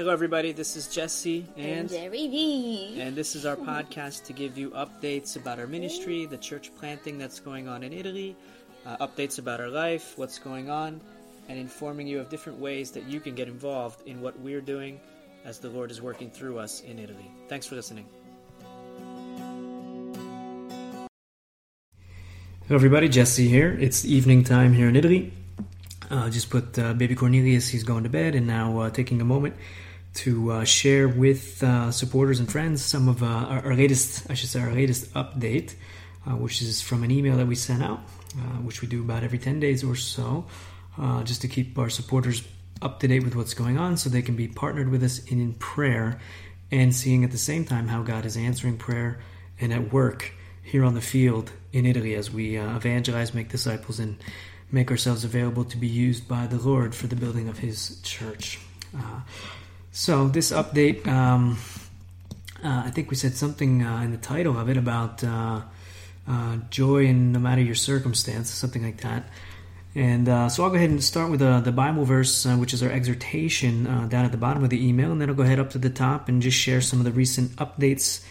Hello, everybody. This is Jesse and Jerry V. and this is our podcast to give you updates about our ministry, the church planting that's going on in Italy, uh, updates about our life, what's going on, and informing you of different ways that you can get involved in what we're doing as the Lord is working through us in Italy. Thanks for listening. Hello, everybody. Jesse here. It's evening time here in Italy. Uh, just put uh, baby Cornelius, he's going to bed, and now uh, taking a moment to uh, share with uh, supporters and friends some of uh, our, our latest, I should say, our latest update, uh, which is from an email that we sent out, uh, which we do about every 10 days or so, uh, just to keep our supporters up to date with what's going on so they can be partnered with us in, prayer and seeing at the same time how God is answering prayer and at work here on the field in Italy as we evangelize, make disciples, and make ourselves available to be used by the Lord for the building of His church. So this update, um, uh, I think we said something uh, in the title of it about uh, uh, joy in no matter your circumstance, something like that. And uh, so I'll go ahead and start with uh, the Bible verse, which is our exhortation down at the bottom of the email, and then I'll go ahead up to the top and just share some of the recent updates,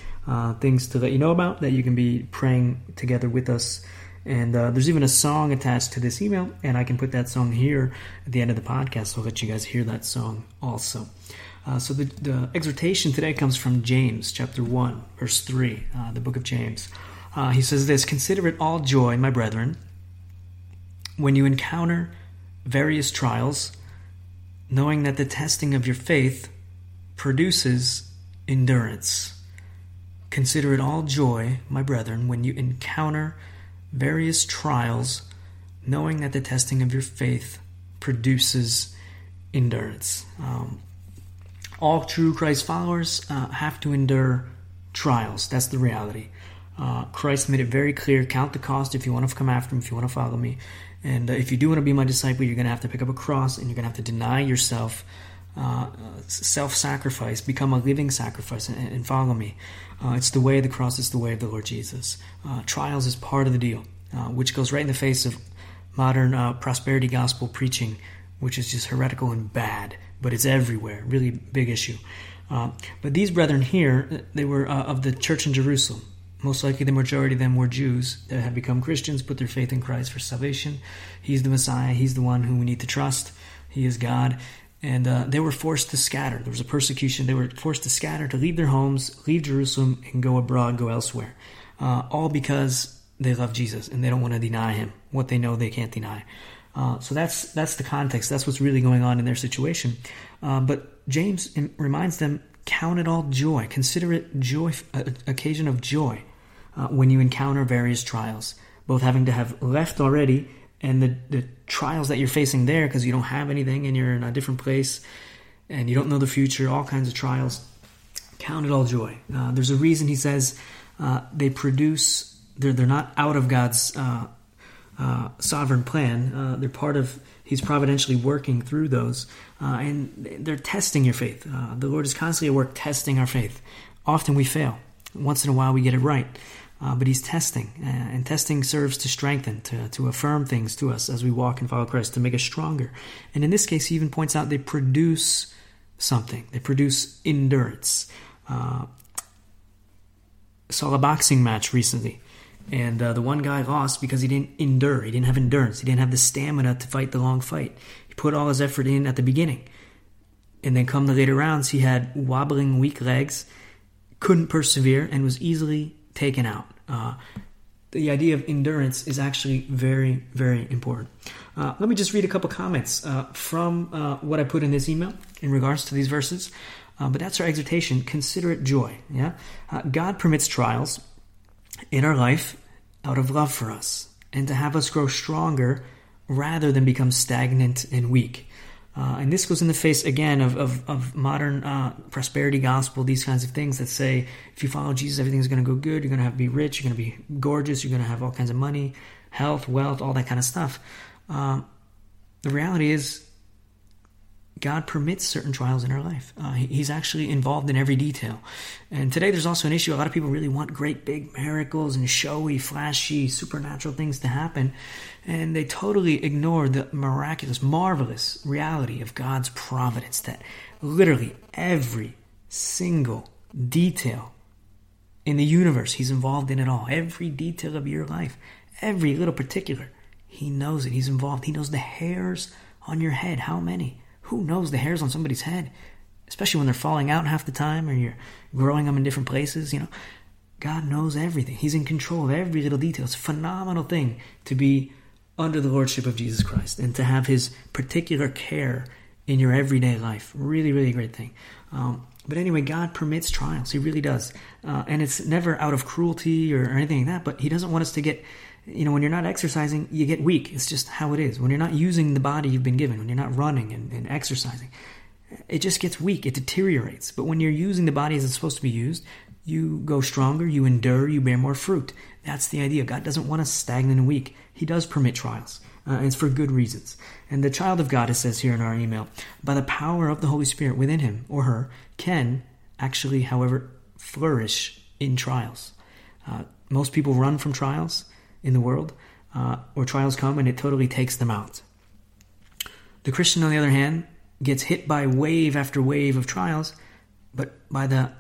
things to let you know about that you can be praying together with us. And there's even a song attached to this email, and I can put that song here at the end of the podcast, so I'll let you guys hear that song also. Uh, so the, the exhortation today comes from James chapter 1, verse 3, uh, the book of James. Uh, he says this Consider it all joy, my brethren, when you encounter various trials, knowing that the testing of your faith produces endurance. Consider it all joy, my brethren, when you encounter various trials, knowing that the testing of your faith produces endurance. Um, all true Christ followers uh, have to endure trials. That's the reality. Uh, Christ made it very clear count the cost if you want to come after him, if you want to follow me. And uh, if you do want to be my disciple, you're going to have to pick up a cross and you're going to have to deny yourself, uh, self sacrifice, become a living sacrifice, and, and follow me. Uh, it's the way of the cross, it's the way of the Lord Jesus. Uh, trials is part of the deal, which goes right in the face of modern prosperity gospel preaching, which is just heretical and bad, but it's everywhere. Really big issue. Uh, but these brethren here, they were uh, of the church in Jerusalem. Most likely, the majority of them were Jews that had become Christians, put their faith in Christ for salvation. He's the Messiah. He's the one whom we need to trust. He is God. And uh, they were forced to scatter. There was a persecution. They were forced to scatter, to leave their homes, leave Jerusalem, and go abroad, go elsewhere. Uh, all because they love Jesus and they don't want to deny him. What they know they can't deny. Uh, so that's that's the context. That's what's really going on in their situation. Uh, but James reminds them: count it all joy. Consider it joy, uh, occasion of joy, uh, when you encounter various trials, both having to have left already and the the trials that you're facing there because you don't have anything and you're in a different place and you don't know the future. All kinds of trials. Count it all joy. Uh, there's a reason he says uh, they produce. They're they're not out of God's uh, sovereign plan. Uh, they're part of He's providentially working through those, uh, and they're testing your faith. Uh, the Lord is constantly at work testing our faith. Often we fail. Once in a while we get it right, uh, but He's testing, and testing serves to strengthen, to, to affirm things to us as we walk and follow Christ, to make us stronger. And in this case, He even points out they produce something. They produce endurance. saw a boxing match recently and uh, the one guy lost because he didn't endure. He didn't have endurance. He didn't have the stamina to fight the long fight. He put all his effort in at the beginning. And then come the later rounds, he had wobbling, weak legs, couldn't persevere, and was easily taken out. Uh, the idea of endurance is actually very, very important. Uh, let me just read a couple comments uh, from uh, what I put in this email in regards to these verses. Uh, but that's our exhortation. Consider it joy. Yeah, uh, God permits trials in our life out of love for us and to have us grow stronger rather than become stagnant and weak. Uh, and this goes in the face again of, of, of modern uh, prosperity gospel, these kinds of things that say if you follow Jesus, everything's going to go good. You're going to have to be rich. You're going to be gorgeous. You're going to have all kinds of money, health, wealth, all that kind of stuff. Um, the reality is, God permits certain trials in our life. Uh, he's actually involved in every detail. And today there's also an issue. A lot of people really want great big miracles and showy, flashy, supernatural things to happen. And they totally ignore the miraculous, marvelous reality of God's providence that literally every single detail in the universe, He's involved in it all. Every detail of your life, every little particular, He knows it. He's involved. He knows the hairs on your head. How many? Who knows the hairs on somebody's head, especially when they're falling out half the time or you're growing them in different places, you know. God knows everything. He's in control of every little detail. It's a phenomenal thing to be under the lordship of Jesus Christ and to have his particular care in your everyday life. Really, really great thing. Um, but anyway, God permits trials. He really does. Uh, and it's never out of cruelty or, or anything like that, but He doesn't want us to get you know, when you're not exercising, you get weak. It's just how it is. When you're not using the body you've been given, when you're not running and, and exercising, it just gets weak. It deteriorates. But when you're using the body as it's supposed to be used, you go stronger, you endure, you bear more fruit. That's the idea. God doesn't want us stagnant and weak. He does permit trials, uh, and it's for good reasons. And the child of God, it says here in our email, by the power of the Holy Spirit within him or her, can actually, however, flourish in trials. Uh, most people run from trials in the world uh, where trials come and it totally takes them out. The Christian, on the other hand, gets hit by wave after wave of trials, but by the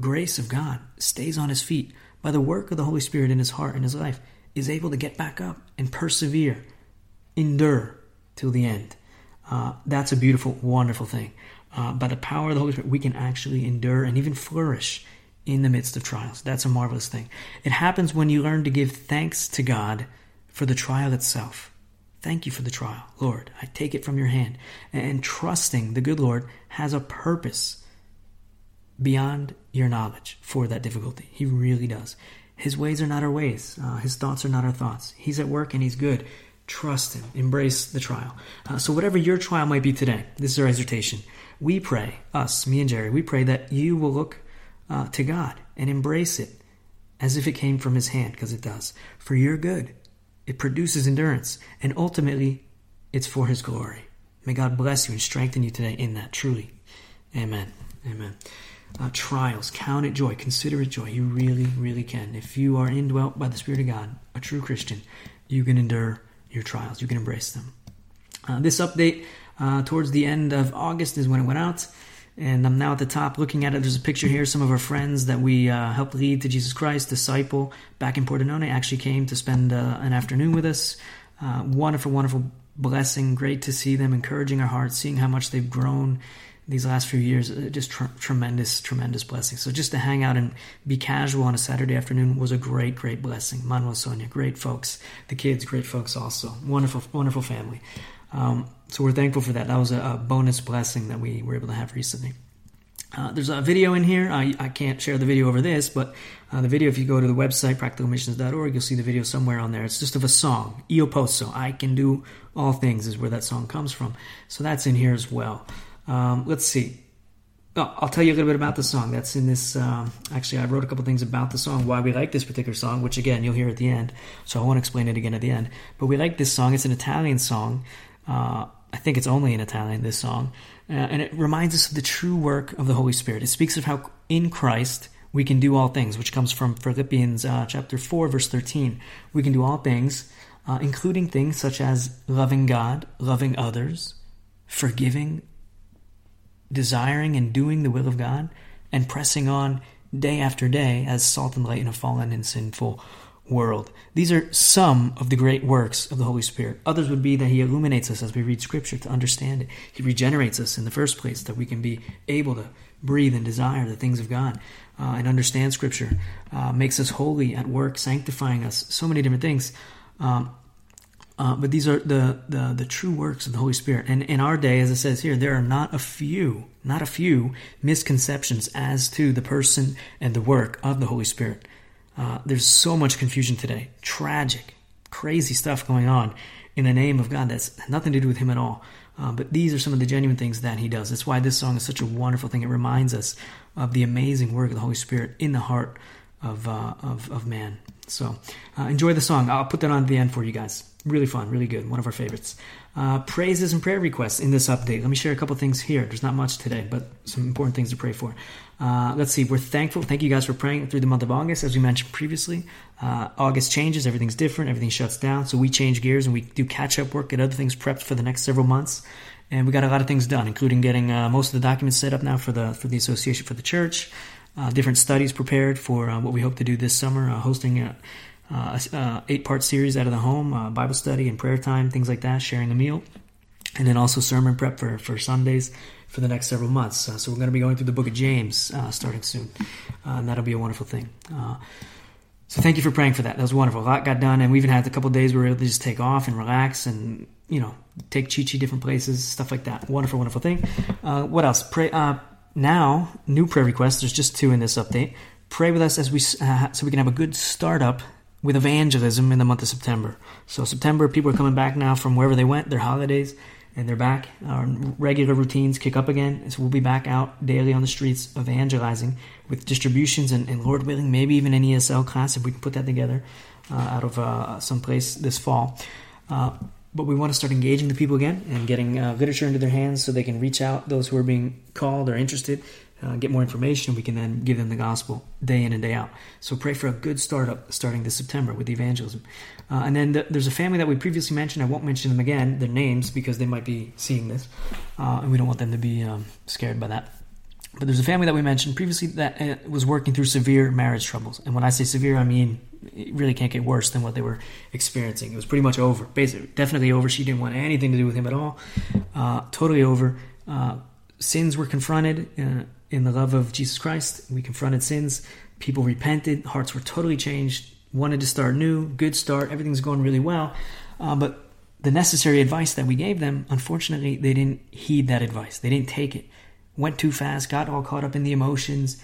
grace of God, stays on his feet, by the work of the Holy Spirit in his heart and his life, is able to get back up and persevere, endure till the end. Uh, that's a beautiful, wonderful thing. Uh, by the power of the Holy Spirit, we can actually endure and even flourish in the midst of trials. That's a marvelous thing. It happens when you learn to give thanks to God for the trial itself. Thank you for the trial, Lord. I take it from your hand. And trusting the good Lord has a purpose beyond your knowledge for that difficulty. He really does. His ways are not our ways, uh, His thoughts are not our thoughts. He's at work and He's good. Trust Him. Embrace the trial. Uh, so, whatever your trial might be today, this is our exhortation. We pray, us, me and Jerry, we pray that you will look uh, to God and embrace it as if it came from His hand, because it does. For your good, it produces endurance, and ultimately, it's for His glory. May God bless you and strengthen you today in that, truly. Amen. Amen. Uh, trials, count it joy, consider it joy. You really, really can. If you are indwelt by the Spirit of God, a true Christian, you can endure your trials, you can embrace them. Uh, this update uh, towards the end of August is when it went out. And I'm now at the top looking at it. There's a picture here. Some of our friends that we uh, helped lead to Jesus Christ, disciple, back in Pordenone, actually came to spend uh, an afternoon with us. Uh, wonderful, wonderful blessing. Great to see them, encouraging our hearts, seeing how much they've grown these last few years. Uh, just tr- tremendous, tremendous blessing. So just to hang out and be casual on a Saturday afternoon was a great, great blessing. Manuel, Sonia, great folks. The kids, great folks also. Wonderful, wonderful family. Um, so we're thankful for that. That was a, a, bonus blessing that we were able to have recently. Uh, there's a video in here. I, I, can't share the video over this, but uh, the video, if you go to the website, practicalmissions.org, you'll see the video somewhere on there. It's just of a song, Io Posso, I Can Do All Things, is where that song comes from. So that's in here as well. Um, let's see. Oh, I'll tell you a little bit about the song. That's in this. Um, actually, I wrote a couple things about the song, why we like this particular song, which again you'll hear at the end. So I won't explain it again at the end. But we like this song. It's an Italian song. Uh, I think it's only in Italian, this song. Uh, and it reminds us of the true work of the Holy Spirit. It speaks of how in Christ we can do all things, which comes from Philippians uh, chapter 4, verse 13. We can do all things, uh, including things such as loving God, loving others, forgiving, desiring and doing the will of God, and pressing on day after day as salt and light in a fallen and sinful world. These are some of the great works of the Holy Spirit. Others would be that He illuminates us as we read Scripture to understand it. He regenerates us in the first place, that we can be able to breathe and desire the things of God uh, and understand Scripture. Uh, makes us holy at work, sanctifying us. So many different things. Um, uh, but these are the, the, the true works of the Holy Spirit. And in our day, as it says here, there are not a few, not a few misconceptions as to the person and the work of the Holy Spirit. Uh, there's so much confusion today. Tragic, crazy stuff going on in the name of God that's nothing to do with Him at all. Uh, but these are some of the genuine things that He does. That's why this song is such a wonderful thing. It reminds us of the amazing work of the Holy Spirit in the heart of, uh, of, of man. So uh, enjoy the song. I'll put that on at the end for you guys. Really fun, really good. One of our favorites. Uh, praises and prayer requests in this update. Let me share a couple things here. There's not much today, but some important things to pray for. Uh, let's see. We're thankful. Thank you guys for praying through the month of August, as we mentioned previously. Uh, August changes. Everything's different. Everything shuts down. So we change gears and we do catch up work, get other things prepped for the next several months. And we got a lot of things done, including getting uh, most of the documents set up now for the for the association for the church. Uh, different studies prepared for uh, what we hope to do this summer, hosting uh, uh, eight part series out of the home, uh, Bible study and prayer time, things like that, sharing a meal, and then also sermon prep for, for Sundays for the next several months. Uh, so we're going to be going through the book of James uh, starting soon, uh, and that'll be a wonderful thing. so thank you for praying for that. That was wonderful. A lot got done, and we even had a couple days where we were able to just take off and relax and you know take Chi Chi different places, stuff like that. Wonderful, wonderful thing. what else? Pray now. New prayer requests. There's just two in this update. Pray with us as we so we can have a good startup with evangelism in the month of September. So September, people are coming back now from wherever they went, their holidays, and they're back. Our regular routines kick up again. So we'll be back out daily on the streets evangelizing with distributions and, and Lord willing, maybe even an ESL class if we can put that together uh, out of uh, this fall. Uh, but we want to start engaging the people again and getting uh, literature into their hands so they can reach out those who are being called or interested uh, get more information. We can then give them the gospel day in and day out. So pray for a good startup starting this September with evangelism. Uh, and then the, there's a family that we previously mentioned. I won't mention them again, their names, because they might be seeing this, uh, and we don't want them to be um, scared by that. But there's a family that we mentioned previously that uh, was working through severe marriage troubles. And when I say severe, I mean it really can't get worse than what they were experiencing. It was pretty much over, basically, definitely over. She didn't want anything to do with him at all. Uh, totally over. Uh, sins were confronted in the love of Jesus Christ. We confronted sins. People repented. Hearts were totally changed. Wanted to start new. Good start. Everything's going really well. Uh, but the necessary advice that we gave them, unfortunately, they didn't heed that advice. They didn't take it. Went too fast. Got all caught up in the emotions.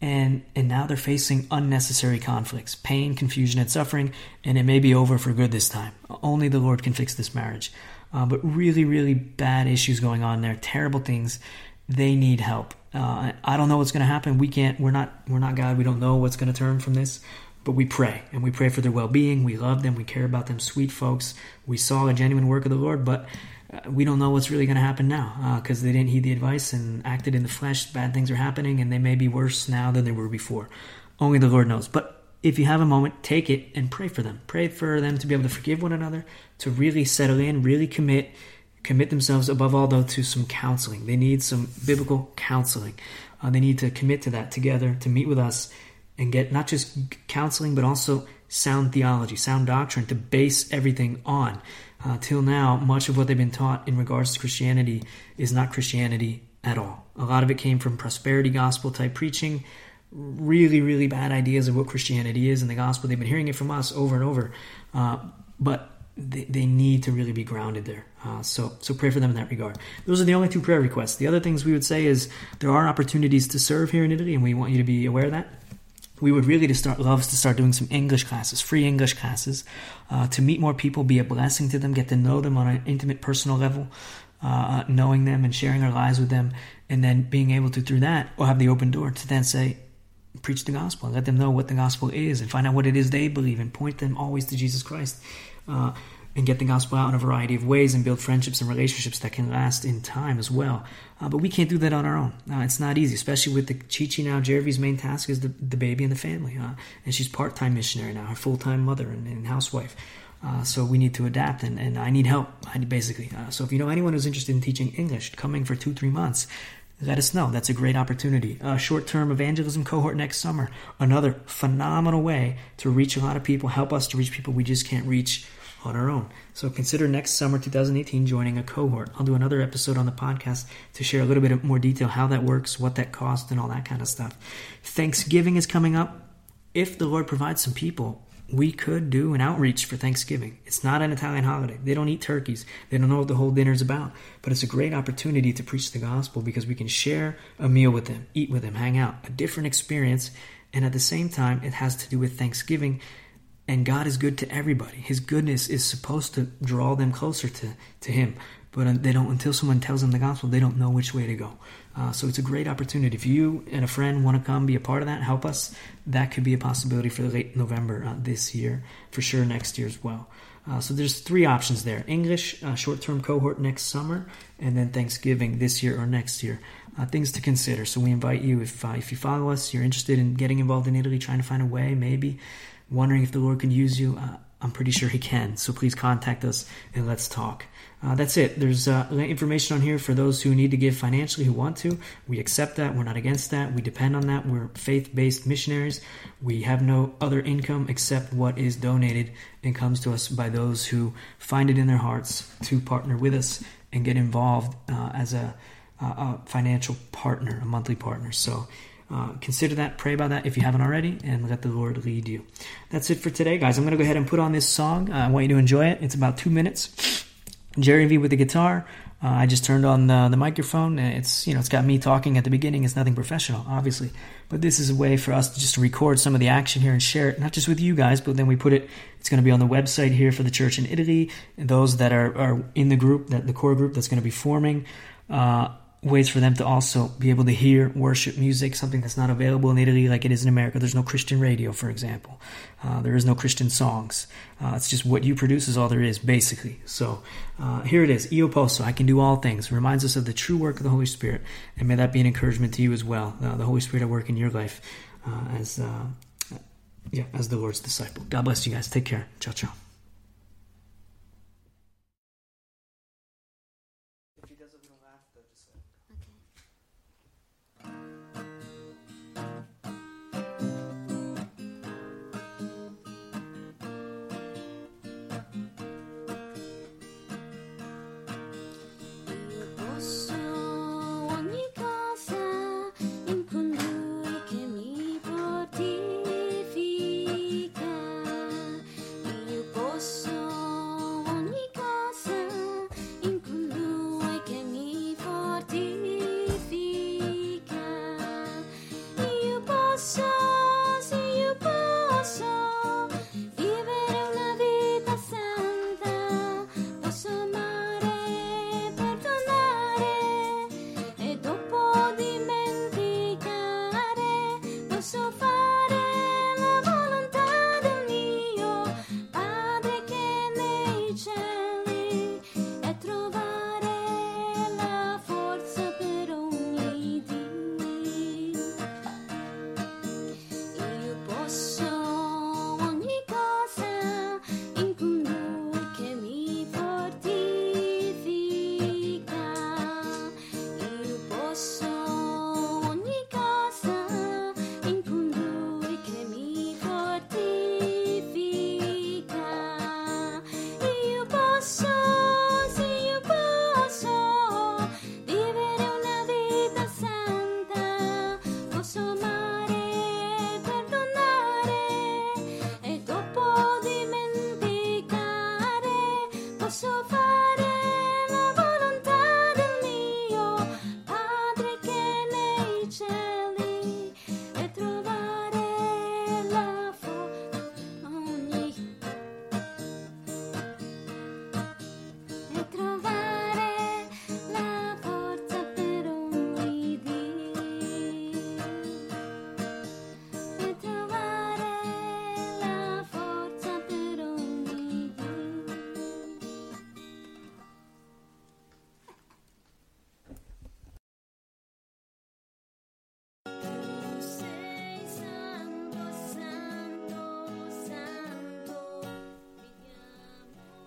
And, and now they're facing unnecessary conflicts, pain, confusion, and suffering, and it may be over for good this time. Only the Lord can fix this marriage. Uh, but really, really bad issues going on there, terrible things. They need help. Uh, I don't know what's going to happen. We can't. We're not. We're not God. We don't know what's going to turn from this. But we pray and we pray for their well-being. We love them. We care about them. Sweet folks. We saw a genuine work of the Lord, but uh, we don't know what's really going to happen now because uh, they didn't heed the advice and acted in the flesh. Bad things are happening, and they may be worse now than they were before. Only the Lord knows. But if you have a moment, take it and pray for them. Pray for them to be able to forgive one another, to really settle in, really commit commit themselves above all though to some counseling. They need some biblical counseling. Uh, they need to commit to that together to meet with us and get not just counseling but also sound theology sound doctrine to base everything on. Uh, till now much of what they've been taught in regards to christianity is not christianity at all. A lot of it came from prosperity gospel type preaching really really bad ideas of what christianity is and the gospel. They've been hearing it from us over and over. Uh, but they, they need to really be grounded there. Uh, so so pray for them in that regard. Those are the only two prayer requests. The other things we would say is there are opportunities to serve here in Italy, and we want you to be aware of that. We would really to start love to start doing some English classes, free English classes, uh, to meet more people, be a blessing to them, get to know them on an intimate, personal level, uh, knowing them and sharing our lives with them, and then being able to through that or have the open door to then say, preach the gospel and let them know what the gospel is and find out what it is they believe and point them always to Jesus Christ uh, and get the gospel out in a variety of ways and build friendships and relationships that can last in time as well. Uh, but we can't do that on our own. Uh, it's not easy, especially with the Chichi now. Jervy's main task is the, the baby and the family. Uh, and she's part time missionary now, her full time mother and, and housewife. Uh, so we need to adapt, and, and I need help, I need basically. Uh, so if you know anyone who's interested in teaching English, coming for two, three months, let us know. That's a great opportunity. A short term evangelism cohort next summer. Another phenomenal way to reach a lot of people, help us to reach people we just can't reach on our own. So consider next summer 2018 joining a cohort. I'll do another episode on the podcast to share a little bit more detail how that works, what that costs, and all that kind of stuff. Thanksgiving is coming up. If the Lord provides some people, we could do an outreach for Thanksgiving. It's not an Italian holiday. They don't eat turkeys. They don't know what the whole dinner is about. But it's a great opportunity to preach the gospel because we can share a meal with them, eat with them, hang out, a different experience. And at the same time, it has to do with Thanksgiving and God is good to everybody. His goodness is supposed to draw them closer to, to Him. But they don't until someone tells them the gospel, they don't know which way to go. Uh, so it's a great opportunity. If you and a friend want to come be a part of that, help us. That could be a possibility for late November uh, this year, for sure next year as well. Uh, so there's three options there: English uh, short-term cohort next summer, and then Thanksgiving this year or next year. Uh, things to consider. So we invite you if uh, if you follow us, you're interested in getting involved in Italy, trying to find a way, maybe wondering if the Lord can use you. Uh, I'm pretty sure He can. So please contact us and let's talk. Uh, that's it. There's uh, information on here for those who need to give financially who want to. We accept that. We're not against that. We depend on that. We're faith based missionaries. We have no other income except what is donated and comes to us by those who find it in their hearts to partner with us and get involved uh, as a, a, financial partner, a monthly partner. So uh, consider that, pray about that if you haven't already, and let the Lord lead you. That's it for today, guys. I'm going to go ahead and put on this song. Uh, I want you to enjoy it. It's about two minutes. Jerry V with the guitar. Uh, I just turned on the, the microphone. It's you know it's got me talking at the beginning. It's nothing professional, obviously, but this is a way for us to just record some of the action here and share it, not just with you guys, but then we put it. It's going to be on the website here for the church in Italy. And those that are, are in the group, that the core group that's going to be forming. Uh, ways for them to also be able to hear worship music, something that's not available in Italy like it is in America. There's no Christian radio, for example. Uh, there is no Christian songs. Uh, it's just what you produce is all there is, basically. So uh, here it is, Io Posso, I can do all things. Reminds us of the true work of the Holy Spirit. And may that be an encouragement to you as well. Uh, the Holy Spirit at work in your life uh, as, uh, yeah, as the Lord's disciple. God bless you guys. Take care. Ciao, ciao.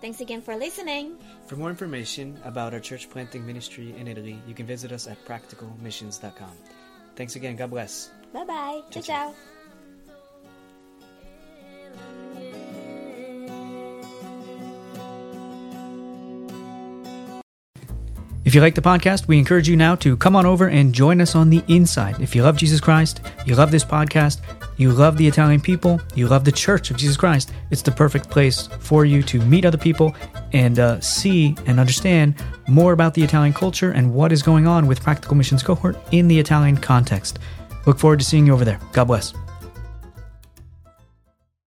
Thanks again for listening. For more information about our church planting ministry in Italy, you can visit us at practicalmissions.com. Thanks again. God bless. Bye bye. Ciao, ciao. If you like the podcast, we encourage you now to come on over and join us on the inside. If you love Jesus Christ, you love this podcast, you love the Italian people, you love the Church of Jesus Christ, it's the perfect place for you to meet other people and uh, see and understand more about the Italian culture and what is going on with Practical Missions Cohort in the Italian context. Look forward to seeing you over there. God bless.